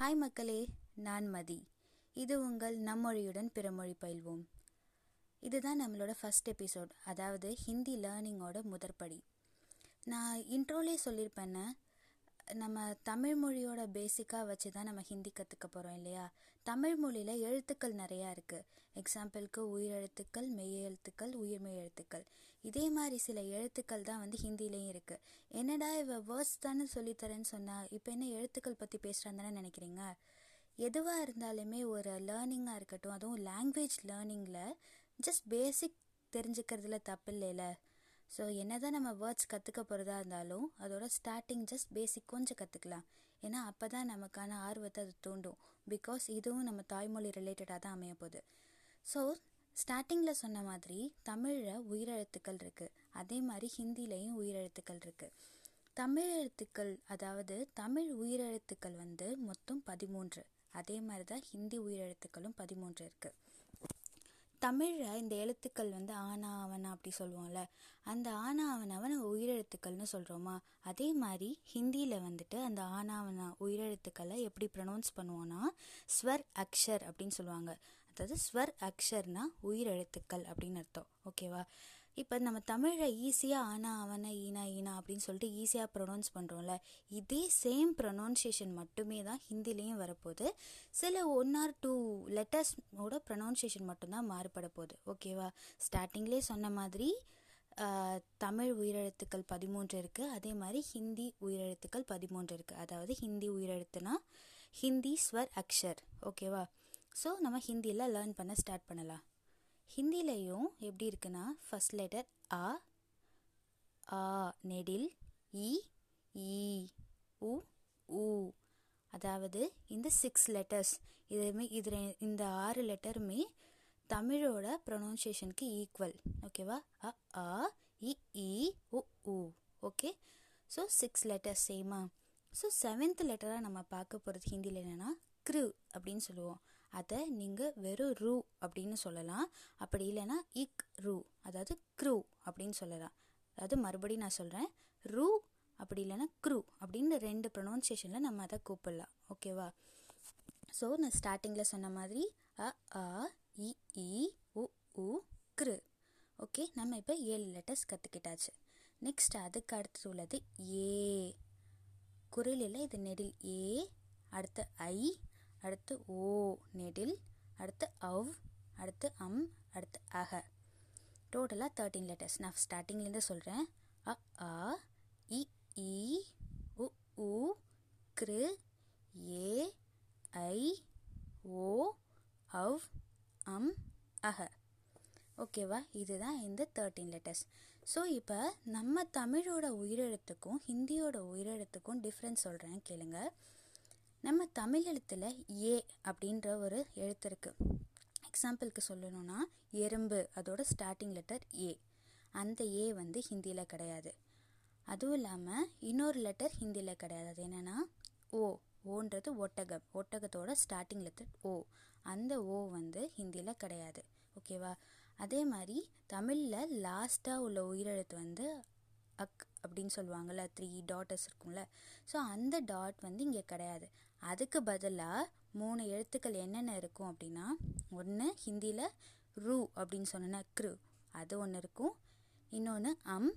Hi மக்களே நான் மதி. இது உங்கள் நம்மொழியுடன் பிறமொழி பயில்வோம். இதுதான் நம்மளோட ஃபஸ்ட் எபிசோட் அதாவது ஹிந்தி லேர்னிங்கோட முதற்படி. நான் இன்ட்ரோலே சொல்லியிருப்பேன்னு நம்ம தமிழ் மொழியோட பேசிக்காக வச்சு தான் நம்ம ஹிந்தி கற்றுக்க போகிறோம் இல்லையா? தமிழ் மொழியில் எழுத்துக்கள் நிறையா இருக்குது எக்ஸாம்பிளுக்கு உயிரெழுத்துக்கள் மெய் எழுத்துக்கள் உயிர்மெய் எழுத்துக்கள். இதே மாதிரி சில எழுத்துக்கள் தான் வந்து ஹிந்திலையும் இருக்குது என்னடா இவ வேர்ட்ஸ் தானே சொல்லித்தரேன்னு சொன்னால் இப்போ என்ன எழுத்துக்கள் பற்றி பேசுகிறான்னு தானே நினைக்கிறீங்க? எதுவாக இருந்தாலுமே ஒரு லேர்னிங்காக இருக்கட்டும் அதுவும் லாங்குவேஜ் லேர்னிங்கில் ஜஸ்ட் பேசிக் தெரிஞ்சுக்கிறதுல தப்பு இல்லைல்ல ஸோ என்ன தான் நம்ம வேர்ட்ஸ் கற்றுக்க போகிறதா இருந்தாலும் அதோட ஸ்டார்டிங் ஜஸ்ட் பேசிக் கொஞ்சம் கற்றுக்கலாம் ஏன்னா அப்போ தான் நமக்கான ஆர்வத்தை அது தூண்டும். பிகாஸ் இதுவும் நம்ம தாய்மொழி ரிலேட்டடாக தான் அமைய போகுது ஸோ ஸ்டார்டிங்கில் சொன்ன மாதிரி தமிழில் உயிரெழுத்துக்கள் இருக்குது அதே மாதிரி ஹிந்திலையும் உயிரெழுத்துக்கள் இருக்குது தமிழ் எழுத்துக்கள் அதாவது தமிழ் உயிரெழுத்துக்கள் வந்து மொத்தம் பதிமூன்று. அதே மாதிரி தான் ஹிந்தி உயிரெழுத்துக்களும் பதிமூன்று இருக்குது தமிழில் இந்த எழுத்துக்கள் வந்து ஆனா அவனா அப்படி சொல்லுவோம்ல. அந்த ஆனா அவனவன் உயிரெழுத்துக்கள்னு சொல்கிறோமா அதே மாதிரி ஹிந்தியில் வந்துட்டு அந்த ஆனா அவனா உயிரெழுத்துக்களை எப்படி ப்ரொனவுன்ஸ் பண்ணுவோன்னா ஸ்வர் அக்ஷர் அப்படின்னு சொல்லுவாங்க. அதாவது ஸ்வர் அக்ஷர்னா உயிரெழுத்துக்கள் அப்படின்னு அர்த்தம். ஓகேவா இப்போ நம்ம தமிழில் ஈஸியாக ஆனா அவனை ஈனா ஈனா அப்படின்னு சொல்லிட்டு ஈஸியாக ப்ரொனவுன்ஸ் பண்ணுறோம்ல இதே சேம் ப்ரொனவுன்சியேஷன் மட்டுமே தான் ஹிந்திலையும் வரப்போகுது. சில ஒன் ஆர் டூ லெட்டர்ஸோட ப்ரொனவுன்சியேஷன் மட்டும்தான் மாறுபட போகுது. ஓகேவா ஸ்டார்டிங்லேயே சொன்ன மாதிரி தமிழ் உயிரெழுத்துக்கள் பதிமூன்று இருக்குது அதே மாதிரி ஹிந்தி உயிரெழுத்துக்கள் பதிமூன்று இருக்குது அதாவது ஹிந்தி உயிரெழுத்துனா ஹிந்தி ஸ்வர் அக்ஷர். ஓகேவா ஸோ நம்ம ஹிந்தியில் லேர்ன் பண்ண ஸ்டார்ட் பண்ணலாம். ஹிந்திலையும் எப்படி இருக்குன்னா ஃபஸ்ட் லெட்டர் ஆ ஆ நெடில் இ ஈ உ ஊ அதாவது இந்த சிக்ஸ் லெட்டர்ஸ் இதுமே இது இந்த ஆறு லெட்டருமே தமிழோட ப்ரொனவுன்சியேஷனுக்கு ஈக்குவல் ஓகேவா அ ஆ இ இ உ ஊ ஓகே ஸோ சிக்ஸ் லெட்டர்ஸ் சேமா ஸோ செவன்த் லெட்டராக நம்ம பார்க்க போகிறது ஹிந்தியில் என்னென்னா க்ரு அப்படின்னு சொல்லுவோம். அதை நீங்கள் வெறும் ரூ அப்படின்னு சொல்லலாம். அப்படி இல்லைன்னா இக் ரூ அதாவது க்ரூ அப்படின்னு சொல்லலாம். அதாவது மறுபடியும் நான் சொல்கிறேன் ரூ அப்படி இல்லைன்னா க்ரூ அப்படின்னு ரெண்டு ப்ரொனவுன்சியேஷனில் நம்ம அதை கூப்பிடலாம். ஓகேவா ஸோ நான் ஸ்டார்டிங்கில் சொன்ன மாதிரி அ ஆ இ இ உ உ க்ரு. ஓகே நம்ம இப்போ ஏழு லெட்டர்ஸ் கற்றுக்கிட்டாச்சு நெக்ஸ்ட் அதுக்கு அடுத்து உள்ளது ஏ. குரலில் இது நெடில் ஏ. அடுத்து ஐ. அடுத்து ஓ நெடில் அடுத்து அவ் அடுத்து அம் அடுத்து அக டோட்டலாக தேர்ட்டீன் லெட்டர்ஸ் நான் ஸ்டார்டிங்லேருந்து சொல்கிறேன் அ ஆ இ ஈ உ உ க்ரு ஏ ஐ ஓ அவ் அம் அக ஓகேவா இதுதான் இந்த தேர்ட்டீன் லெட்டர்ஸ் ஸோ இப்போ நம்ம தமிழோட உயிரெழுத்துக்கும் ஹிந்தியோட உயிரெழுத்துக்கும் டிஃப்ரென்ஸ் சொல்கிறேன் கேளுங்கள் நம்ம தமிழ் எழுத்தில் ஏ அப்படின்ற ஒரு எழுத்து இருக்குது எக்ஸாம்பிளுக்கு சொல்லணும்னா எறும்பு அதோட ஸ்டார்டிங் லெட்டர் ஏ அந்த ஏ வந்து ஹிந்தியில் கிடையாது. அதுவும் இல்லாமல் இன்னொரு லெட்டர் ஹிந்தியில் கிடையாது. அது என்னென்னா ஓ ஓன்றது ஒட்டகம். ஒட்டகத்தோட ஸ்டார்டிங் லெட்டர் ஓ அந்த ஓ வந்து ஹிந்தியில் கிடையாது. ஓகேவா அதே மாதிரி தமிழில் லாஸ்ட்டாக உள்ள உயிரெழுத்து வந்து அக் அப்படின்னு சொல்லுவாங்கள்ல த்ரீ டாட்டர்ஸ் இருக்கும்ல. ஸோ அந்த டாட் வந்து இங்கே கிடையாது. அதுக்கு பதிலாக மூணு எழுத்துக்கள் என்னென்ன இருக்கும் அப்படின்னா ஒன்று ஹிந்தியில் ரூ அப்படின்னு சொன்னோன்னா க்ரு. அது ஒன்று இருக்கும். இன்னொன்று அம்.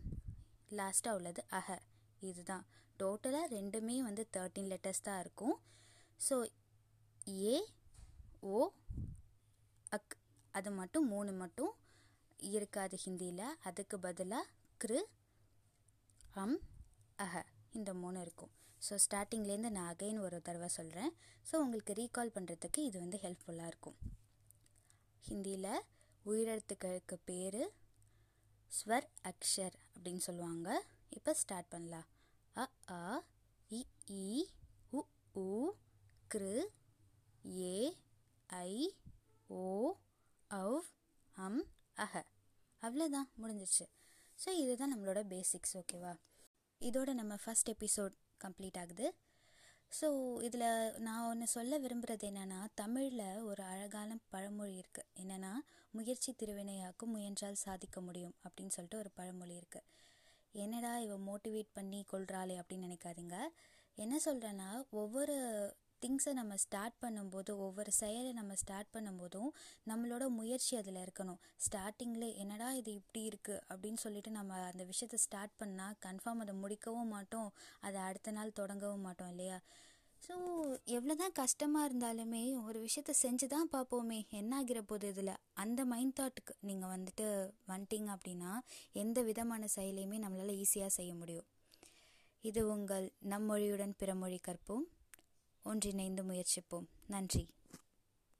லாஸ்ட்டாக உள்ளது அஹ. இதுதான். டோட்டலாக ரெண்டுமே வந்து தேர்ட்டீன் லெட்டர்ஸ் தான் இருக்கும். ஸோ ஏ ஓ அக். அது மட்டும் மூணு மட்டும் இருக்காது ஹிந்தியில் அதுக்கு பதிலாக க்ரு அம் அஹ. இந்த மூணு இருக்கும். ஸோ ஸ்டார்டிங்லேருந்து நான் அகைன் ஒரு தடவை சொல்கிறேன் ஸோ உங்களுக்கு ரீகால் பண்ணுறதுக்கு இது வந்து ஹெல்ப்ஃபுல்லாக இருக்கும். ஹிந்தியில் உயிரெழுத்துக்களுக்கு பேர் ஸ்வர் அக்ஷர் அப்படின்னு சொல்லுவாங்க. இப்போ ஸ்டார்ட் பண்ணலாம். அ ஆ இ உ உ கிரு ஏ ஐ ஓ அவ் அம் அஹ. அவ்வளோதான் முடிஞ்சிச்சு. ஸோ இதுதான் நம்மளோட பேசிக்ஸ் ஓகேவா இதோட நம்ம ஃபஸ்ட் எபிசோட் கம்ப்ளீட் ஆகுது. ஸோ இதில் நான் ஒன்று சொல்ல விரும்புகிறது என்னென்னா தமிழில் ஒரு அழகான பழமொழி இருக்குது என்னென்னா முயற்சி திருவினையாக்கும் முயன்றால் சாதிக்க முடியும் அப்படின்னு சொல்லிட்டு ஒரு பழமொழி இருக்குது என்னடா இவ மோட்டிவேட் பண்ணி கொள்கிறாளே அப்படின்னு நினைக்காதீங்க. என்ன சொல்கிறேன்னா ஒவ்வொரு திங்ஸை நம்ம ஸ்டார்ட் பண்ணும்போது ஒவ்வொரு செயலை நம்ம ஸ்டார்ட் பண்ணும்போதும் நம்மளோட முயற்சி அதில் இருக்கணும். ஸ்டார்டிங்கில் என்னடா இது இப்படி இருக்குது அப்படின்னு சொல்லிட்டு நம்ம அந்த விஷயத்தை ஸ்டார்ட் பண்ணால் கன்ஃபார்ம் அதை முடிக்கவும் மாட்டோம். அதை அடுத்த நாள் தொடங்கவும் மாட்டோம் இல்லையா? ஸோ எவ்வளோ தான் கஷ்டமாக இருந்தாலுமே ஒரு விஷயத்த செஞ்சு தான் பார்ப்போமே. என்ன ஆகிற போது இதில்? அந்த மைண்ட் தாட்டுக்கு நீங்கள் வந்துட்டு வந்துட்டீங்க அப்படின்னா எந்த விதமான செயலையுமே நம்மளால் ஈஸியாக செய்ய முடியும். இது உங்கள் நம்மொழியுடன் பிறமொழி கற்போம். ஒன்றிணைந்து முயற்சிப்போம். நன்றி.